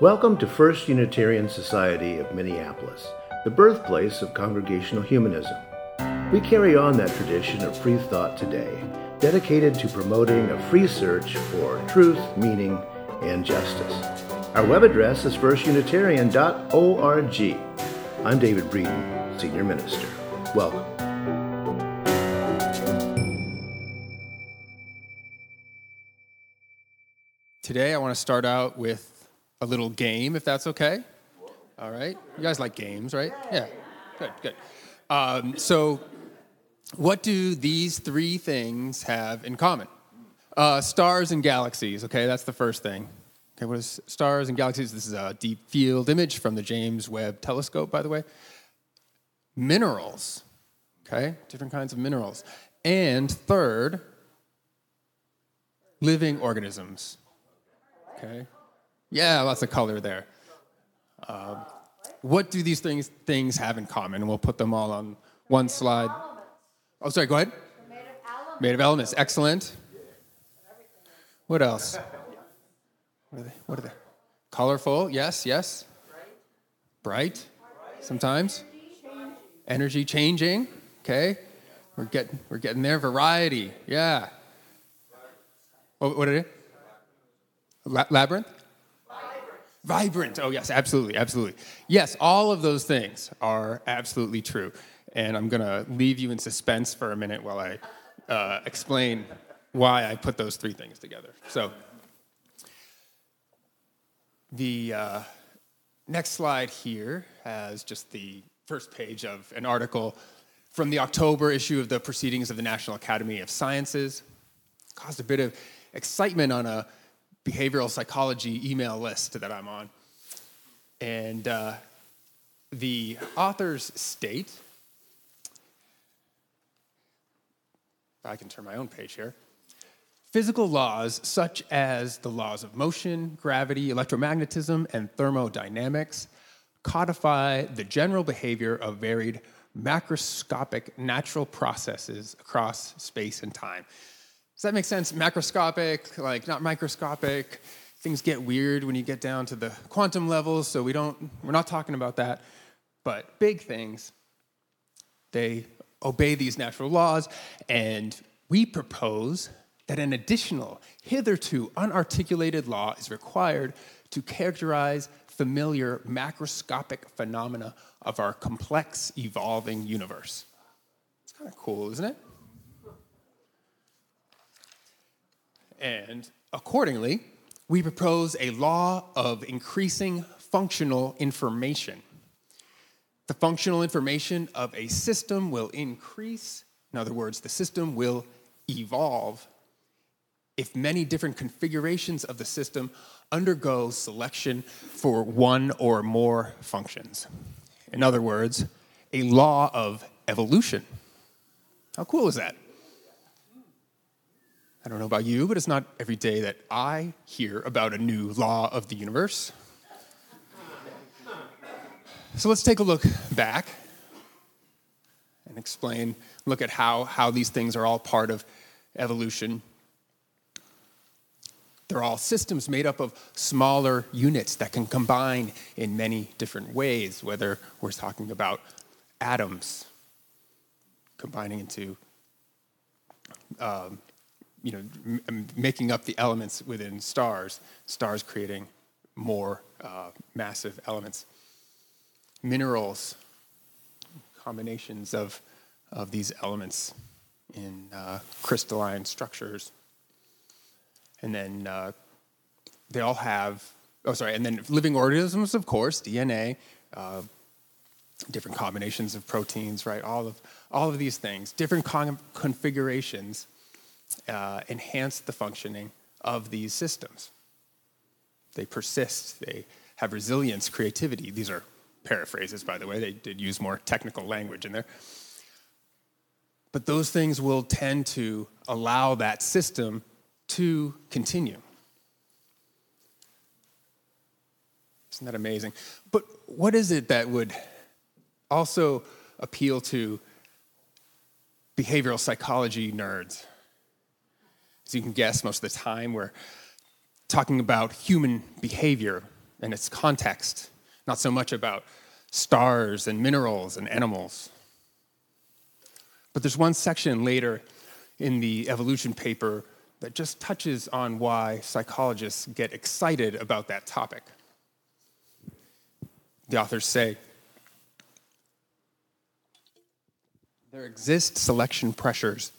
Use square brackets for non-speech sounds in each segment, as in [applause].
Welcome to First Unitarian Society of Minneapolis, the birthplace of Congregational Humanism. We carry on that tradition of free thought today, dedicated to promoting a free search for truth, meaning, and justice. Our web address is firstunitarian.org. I'm David Breeden, Senior Minister. Welcome. Today, I want to start out with a little game, if that's okay. All right. You guys like games, right? Yeah. Good, good. Um, so, what do these three things have in common? Uh, stars and galaxies, okay? That's the first thing. Okay, what is stars and galaxies? This is a deep field image from the James Webb Telescope, by the way. Minerals, okay? Different kinds of minerals. And third, living organisms. Okay? Yeah, lots of color there. Uh, what do these things, things have in common? And we'll put them all on one slide. Oh, sorry, go ahead. Made of elements. Made of elements. Excellent. What else? What are they? What are they? Colorful. Yes, yes. Bright. Sometimes. Energy changing. Okay. We're getting we're getting there. Variety. Yeah. What, what are they? La- labyrinth? Vibrant. Oh, yes, absolutely, absolutely. Yes, all of those things are absolutely true. And I'm going to leave you in suspense for a minute while I uh, explain why I put those three things together. So, the uh, next slide here has just the first page of an article from the October issue of the Proceedings of the National Academy of Sciences. Caused a bit of excitement on a behavioral psychology email list that I'm on. And uh, the authors state, I can turn my own page here, physical laws such as the laws of motion, gravity, electromagnetism, and thermodynamics codify the general behavior of varied macroscopic natural processes across space and time. Does that make sense? Macroscopic, like not microscopic. Things get weird when you get down to the quantum levels, so we don't we're not talking about that. But big things, they obey these natural laws, and we propose that an additional, hitherto unarticulated law is required to characterize familiar macroscopic phenomena of our complex, evolving universe. It's kind of cool, isn't it? And accordingly, we propose a law of increasing functional information. The functional information of a system will increase, in other words, the system will evolve if many different configurations of the system undergo selection for one or more functions. In other words, a law of evolution. How cool is that? I don't know about you, but it's not every day that I hear about a new law of the universe. So let's take a look back and explain, look at how, how these things are all part of evolution. They're all systems made up of smaller units that can combine in many different ways, whether we're talking about atoms combining into um, you know, m- making up the elements within stars, stars creating more uh, massive elements. Minerals, combinations of, of these elements in uh, crystalline structures. And then uh, they all have, oh, sorry, and then living organisms, of course, DNA, uh, different combinations of proteins, right? All of, all of these things, different con- configurations uh, enhance the functioning of these systems. They persist, they have resilience, creativity. These are paraphrases, by the way, they did use more technical language in there. But those things will tend to allow that system to continue. Isn't that amazing? But what is it that would also appeal to behavioral psychology nerds? As you can guess, most of the time we're talking about human behavior, and its context, not so much about stars and minerals and animals. But there's one section later in the evolution paper that just touches on why psychologists get excited about that topic. The authors say there exist selection pressures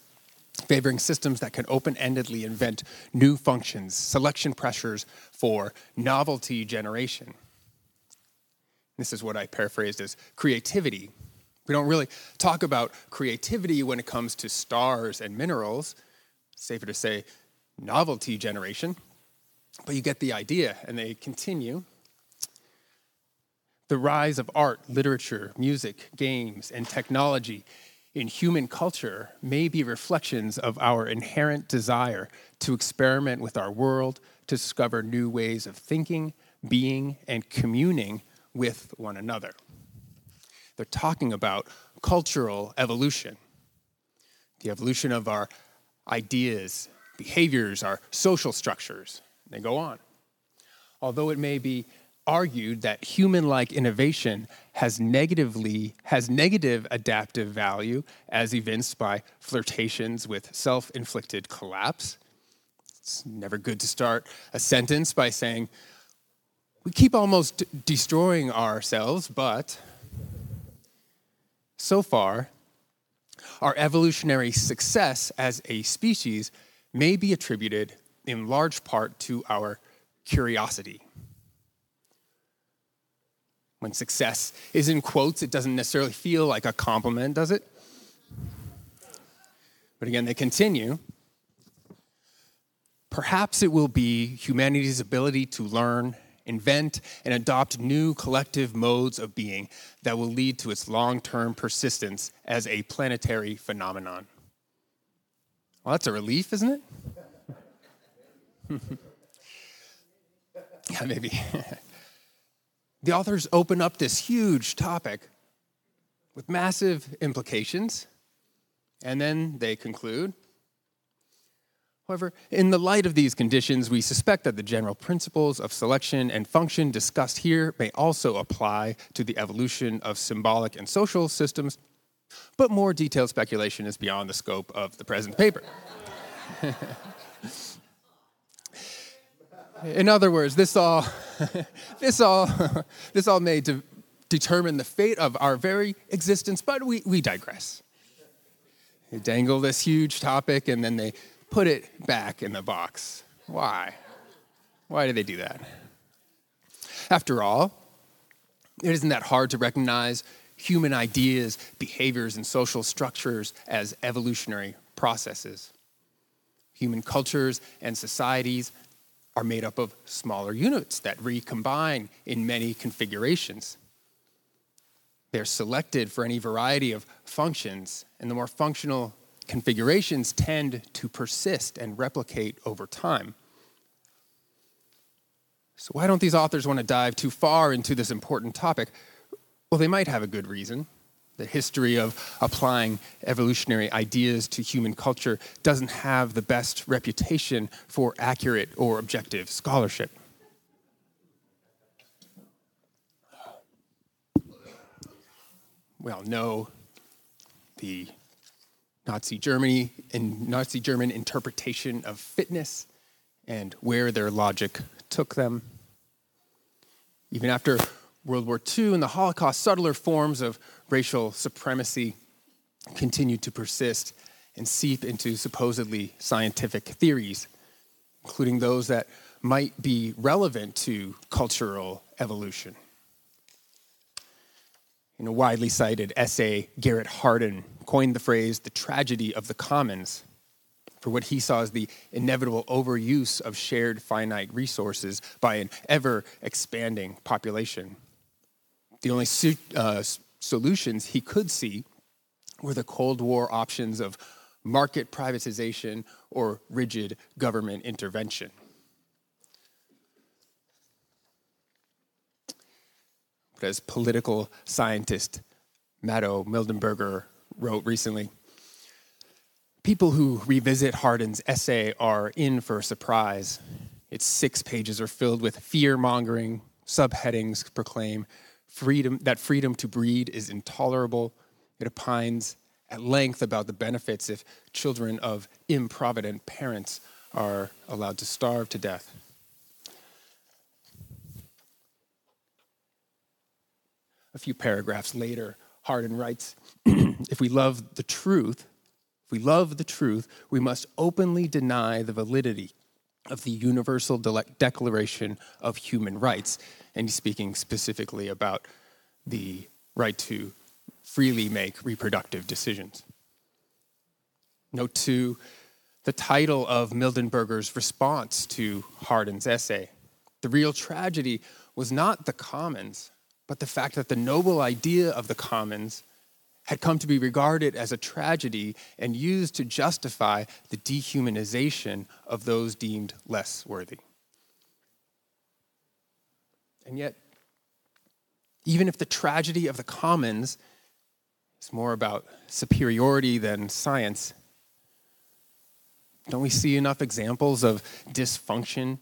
favoring systems that can open endedly invent new functions, selection pressures for novelty generation. This is what I paraphrased as creativity. We don't really talk about creativity when it comes to stars and minerals. Safer to say novelty generation, but you get the idea, and they continue. The rise of art, literature, music, games, and technology in human culture may be reflections of our inherent desire to experiment with our world, to discover new ways of thinking, being, and communing with one another. They're talking about cultural evolution, the evolution of our ideas, behaviors, our social structures. They go on. Although it may be argued that human-like innovation has negatively has negative adaptive value as evinced by flirtations with self-inflicted collapse. It's never good to start a sentence by saying we keep almost destroying ourselves, but so far our evolutionary success as a species may be attributed in large part to our curiosity when success is in quotes, it doesn't necessarily feel like a compliment, does it? But again, they continue. Perhaps it will be humanity's ability to learn, invent, and adopt new collective modes of being that will lead to its long term persistence as a planetary phenomenon. Well, that's a relief, isn't it? [laughs] yeah, maybe. [laughs] the authors open up this huge topic with massive implications, and then they conclude. However, in the light of these conditions, we suspect that the general principles of selection and function discussed here may also apply to the evolution of symbolic and social systems, but more detailed speculation is beyond the scope of the present paper. [laughs] In other words, this all, [laughs] this all, [laughs] this all made to determine the fate of our very existence, but we, we digress. They dangle this huge topic and then they put it back in the box. Why? Why do they do that? After all, it isn't that hard to recognize human ideas, behaviors, and social structures as evolutionary processes. Human cultures and societies are made up of smaller units that recombine in many configurations. They're selected for any variety of functions, and the more functional configurations tend to persist and replicate over time. So, why don't these authors want to dive too far into this important topic? Well, they might have a good reason the history of applying evolutionary ideas to human culture doesn't have the best reputation for accurate or objective scholarship. We all know the Nazi Germany and Nazi German interpretation of fitness and where their logic took them. Even after World War II and the Holocaust, subtler forms of racial supremacy continued to persist and seep into supposedly scientific theories, including those that might be relevant to cultural evolution. In a widely cited essay, Garrett Hardin coined the phrase the tragedy of the commons for what he saw as the inevitable overuse of shared finite resources by an ever expanding population. The only uh, solutions he could see were the Cold War options of market privatization or rigid government intervention. But as political scientist Matto Mildenberger wrote recently, people who revisit Hardin's essay are in for a surprise. Its six pages are filled with fear mongering, subheadings proclaim freedom, that freedom to breed is intolerable. It opines at length about the benefits if children of improvident parents are allowed to starve to death. A few paragraphs later, Hardin writes [clears throat] If we love the truth, if we love the truth, we must openly deny the validity of the Universal De- Declaration of Human Rights. And he's speaking specifically about the right to freely make reproductive decisions. Note two, the title of Mildenberger's response to Hardin's essay. The real tragedy was not the commons, but the fact that the noble idea of the commons had come to be regarded as a tragedy and used to justify the dehumanization of those deemed less worthy. And yet, even if the tragedy of the commons is more about superiority than science, don't we see enough examples of dysfunction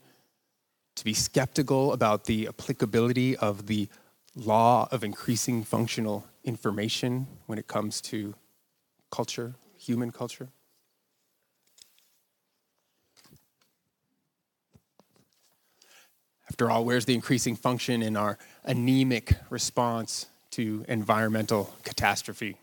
to be skeptical about the applicability of the law of increasing functional information when it comes to culture, human culture? After all, where's the increasing function in our anemic response to environmental catastrophe?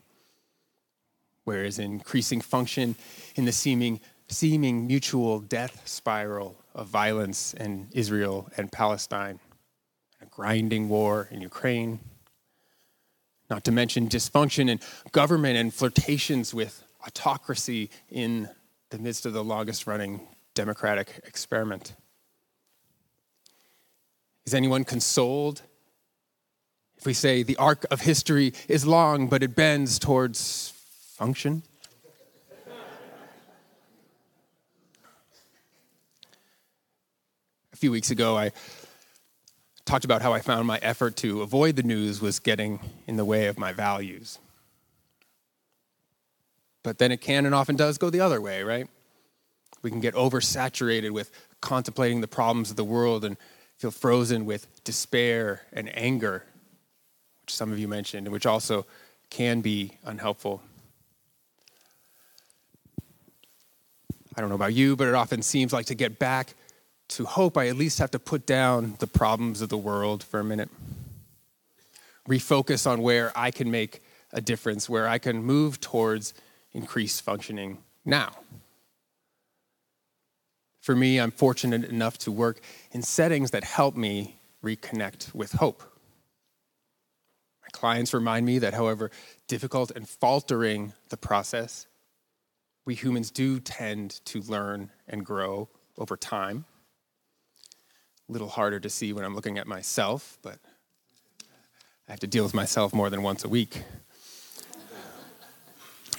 Where is increasing function in the seeming, seeming mutual death spiral of violence in Israel and Palestine? A grinding war in Ukraine, not to mention dysfunction in government and flirtations with autocracy in the midst of the longest running democratic experiment. Is anyone consoled if we say the arc of history is long, but it bends towards function? A few weeks ago, I talked about how I found my effort to avoid the news was getting in the way of my values. But then it can and often does go the other way, right? We can get oversaturated with contemplating the problems of the world and feel frozen with despair and anger, which some of you mentioned, and which also can be unhelpful. I don't know about you, but it often seems like to get back to hope, I at least have to put down the problems of the world for a minute. Refocus on where I can make a difference, where I can move towards increased functioning now. For me, I'm fortunate enough to work in settings that help me reconnect with hope. My clients remind me that, however difficult and faltering the process, we humans do tend to learn and grow over time a little harder to see when I'm looking at myself, but I have to deal with myself more than once a week.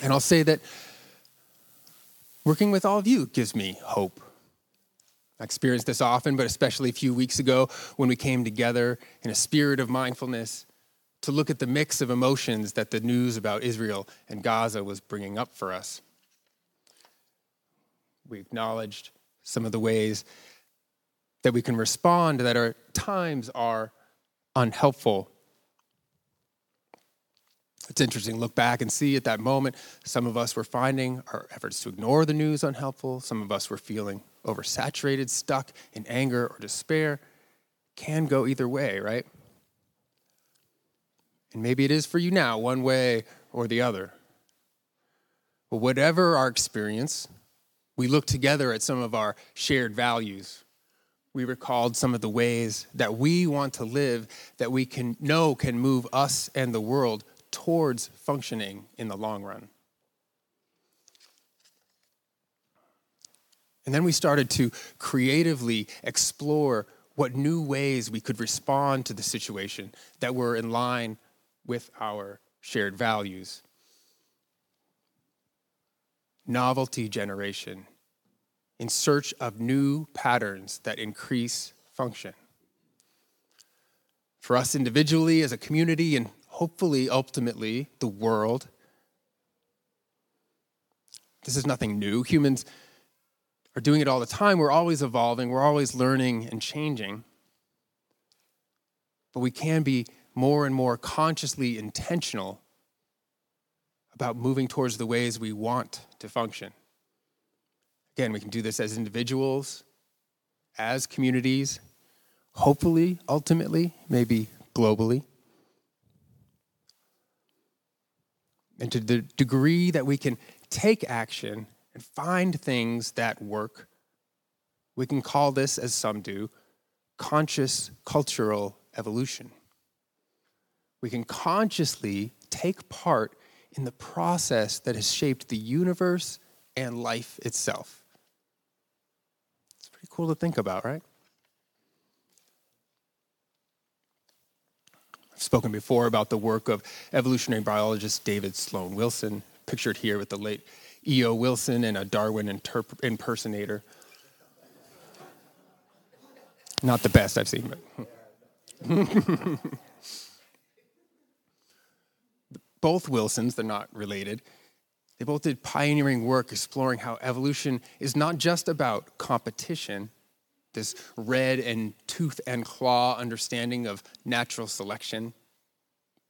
And I'll say that working with all of you gives me hope. I experienced this often, but especially a few weeks ago when we came together in a spirit of mindfulness to look at the mix of emotions that the news about Israel and Gaza was bringing up for us. We acknowledged some of the ways that we can respond that our times are unhelpful. It's interesting to look back and see at that moment some of us were finding our efforts to ignore the news unhelpful, some of us were feeling oversaturated, stuck in anger or despair. Can go either way, right? And maybe it is for you now, one way or the other. But whatever our experience, we look together at some of our shared values we recalled some of the ways that we want to live that we can know can move us and the world towards functioning in the long run. And then we started to creatively explore what new ways we could respond to the situation that were in line with our shared values. Novelty generation in search of new patterns that increase function. For us individually, as a community, and hopefully ultimately the world, this is nothing new. Humans are doing it all the time. We're always evolving, we're always learning and changing. but we can be more and more consciously intentional about moving towards the ways we want to function. Again, we can do this as individuals, as communities, hopefully, ultimately, maybe globally. And to the degree that we can take action and find things that work, we can call this, as some do, conscious cultural evolution. We can consciously take part in the process that has shaped the universe and life itself. It's pretty cool to think about, right? I've spoken before about the work of evolutionary biologist David Sloan Wilson, pictured here with the late E.O. Wilson and a Darwin interp- impersonator. Not the best I've seen, but. [laughs] both Wilsons, they're not related, they both did pioneering work exploring how evolution is not just about competition, this red and tooth and claw understanding of natural selection.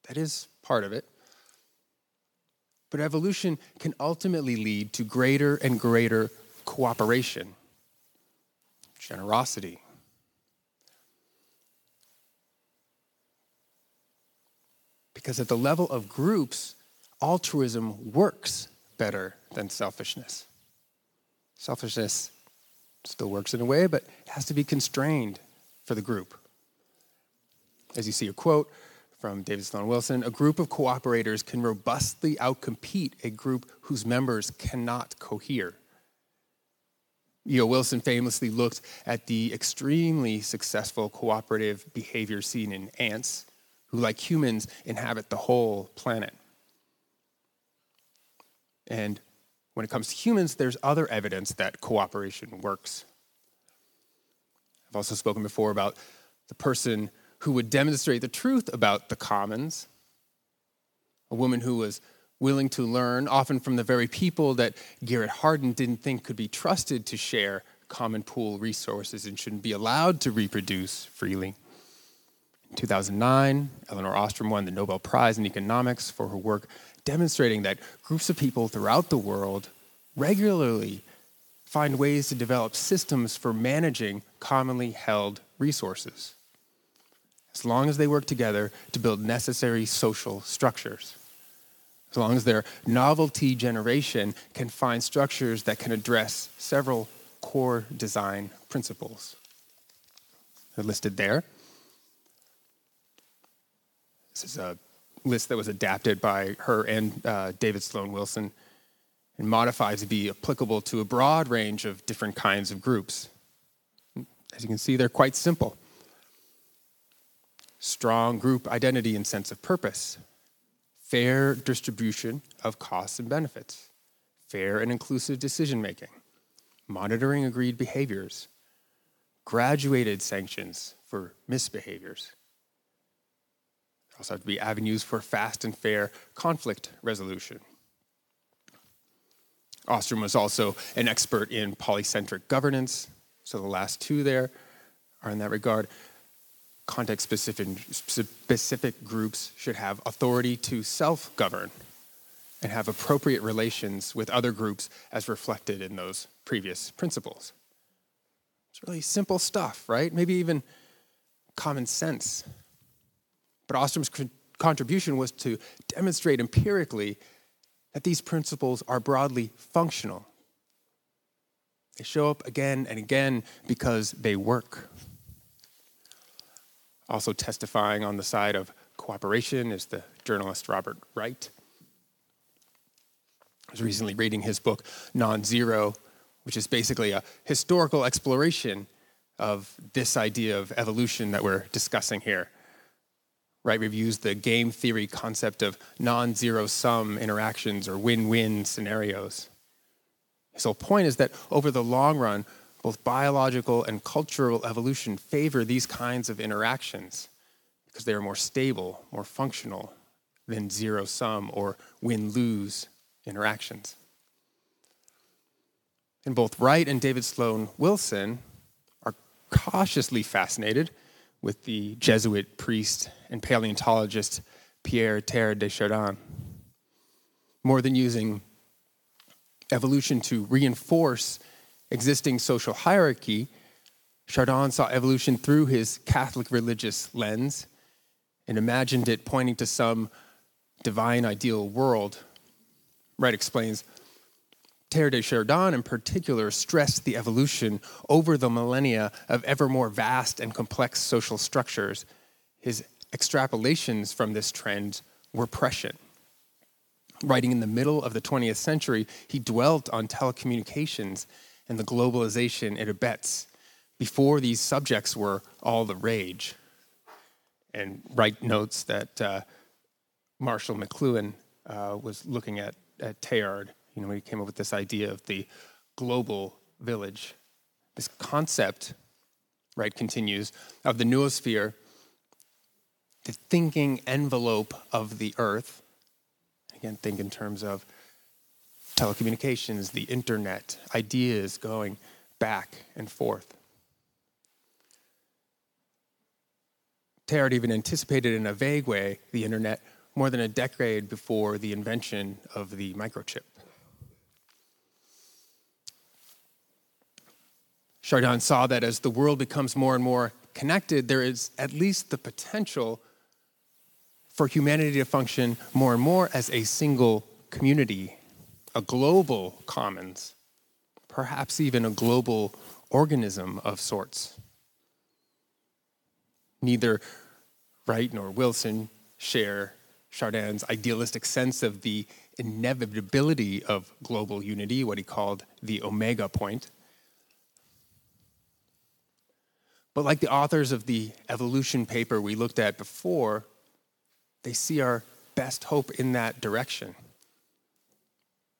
That is part of it. But evolution can ultimately lead to greater and greater cooperation, generosity, Because at the level of groups, altruism works better than selfishness. Selfishness still works in a way, but it has to be constrained for the group. As you see a quote from David Sloan Wilson a group of cooperators can robustly outcompete a group whose members cannot cohere. E.O. Wilson famously looked at the extremely successful cooperative behavior seen in ants who, like humans, inhabit the whole planet. And when it comes to humans, there's other evidence that cooperation works. I've also spoken before about the person who would demonstrate the truth about the commons, a woman who was willing to learn, often from the very people that Garrett Hardin didn't think could be trusted to share common pool resources and shouldn't be allowed to reproduce freely. In 2009, Elinor Ostrom won the Nobel Prize in Economics for her work demonstrating that groups of people throughout the world regularly find ways to develop systems for managing commonly held resources, as long as they work together to build necessary social structures. As long as their novelty generation can find structures that can address several core design principles. They're listed there. This is a list that was adapted by her and uh, David Sloan Wilson and modified to be applicable to a broad range of different kinds of groups. As you can see, they're quite simple strong group identity and sense of purpose, fair distribution of costs and benefits, fair and inclusive decision making, monitoring agreed behaviors, graduated sanctions for misbehaviors, also have to be avenues for fast and fair conflict resolution. Ostrom was also an expert in polycentric governance, so the last two there are in that regard. Context specific, specific groups should have authority to self govern and have appropriate relations with other groups as reflected in those previous principles. It's really simple stuff, right? Maybe even common sense. But Ostrom's contribution was to demonstrate empirically that these principles are broadly functional. They show up again and again because they work. Also, testifying on the side of cooperation is the journalist Robert Wright. I was recently reading his book, Non Zero, which is basically a historical exploration of this idea of evolution that we're discussing here Wright We've the game theory concept of non zero sum interactions or win win scenarios. His whole point is that over the long run, both biological and cultural evolution favor these kinds of interactions because they are more stable, more functional than zero sum or win lose interactions. And both Wright and David Sloan Wilson are cautiously fascinated with the Jesuit priest and paleontologist Pierre Teilhard de Chardin. More than using evolution to reinforce existing social hierarchy, Chardin saw evolution through his Catholic religious lens and imagined it pointing to some divine ideal world. Wright explains Teilhard de Chardin, in particular, stressed the evolution over the millennia of ever more vast and complex social structures. His extrapolations from this trend were prescient. Writing in the middle of the 20th century, he dwelt on telecommunications and the globalization it abets before these subjects were all the rage. And Wright notes that uh, Marshall McLuhan uh, was looking at, at Teilhard you know, when he came up with this idea of the global village. This concept, Wright, continues, of the noosphere, the thinking envelope of the earth. Again, think in terms of telecommunications, the internet, ideas going back and forth. Teilhard even anticipated in a vague way the internet more than a decade before the invention of the microchip. Chardin saw that as the world becomes more and more connected, there is at least the potential for humanity to function more and more as a single community, a global commons, perhaps even a global organism of sorts. Neither Wright nor Wilson share Chardin's idealistic sense of the inevitability of global unity, what he called the omega point. But like the authors of the evolution paper we looked at before, they see our best hope in that direction.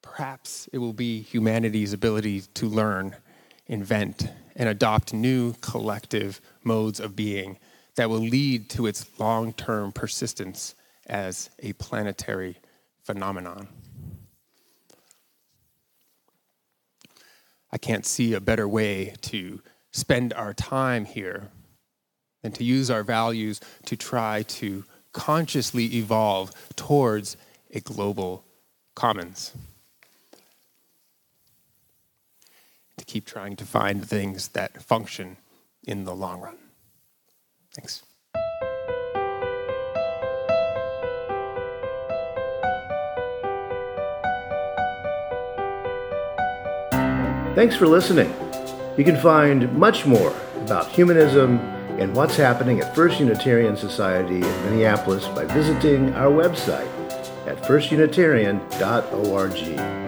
Perhaps it will be humanity's ability to learn, invent, and adopt new collective modes of being that will lead to its long term persistence as a planetary phenomenon. I can't see a better way to spend our time here and to use our values to try to consciously evolve towards a global commons. To keep trying to find things that function in the long run. Thanks. Thanks for listening. You can find much more about humanism and what's happening at First Unitarian Society in Minneapolis by visiting our website at firstunitarian.org.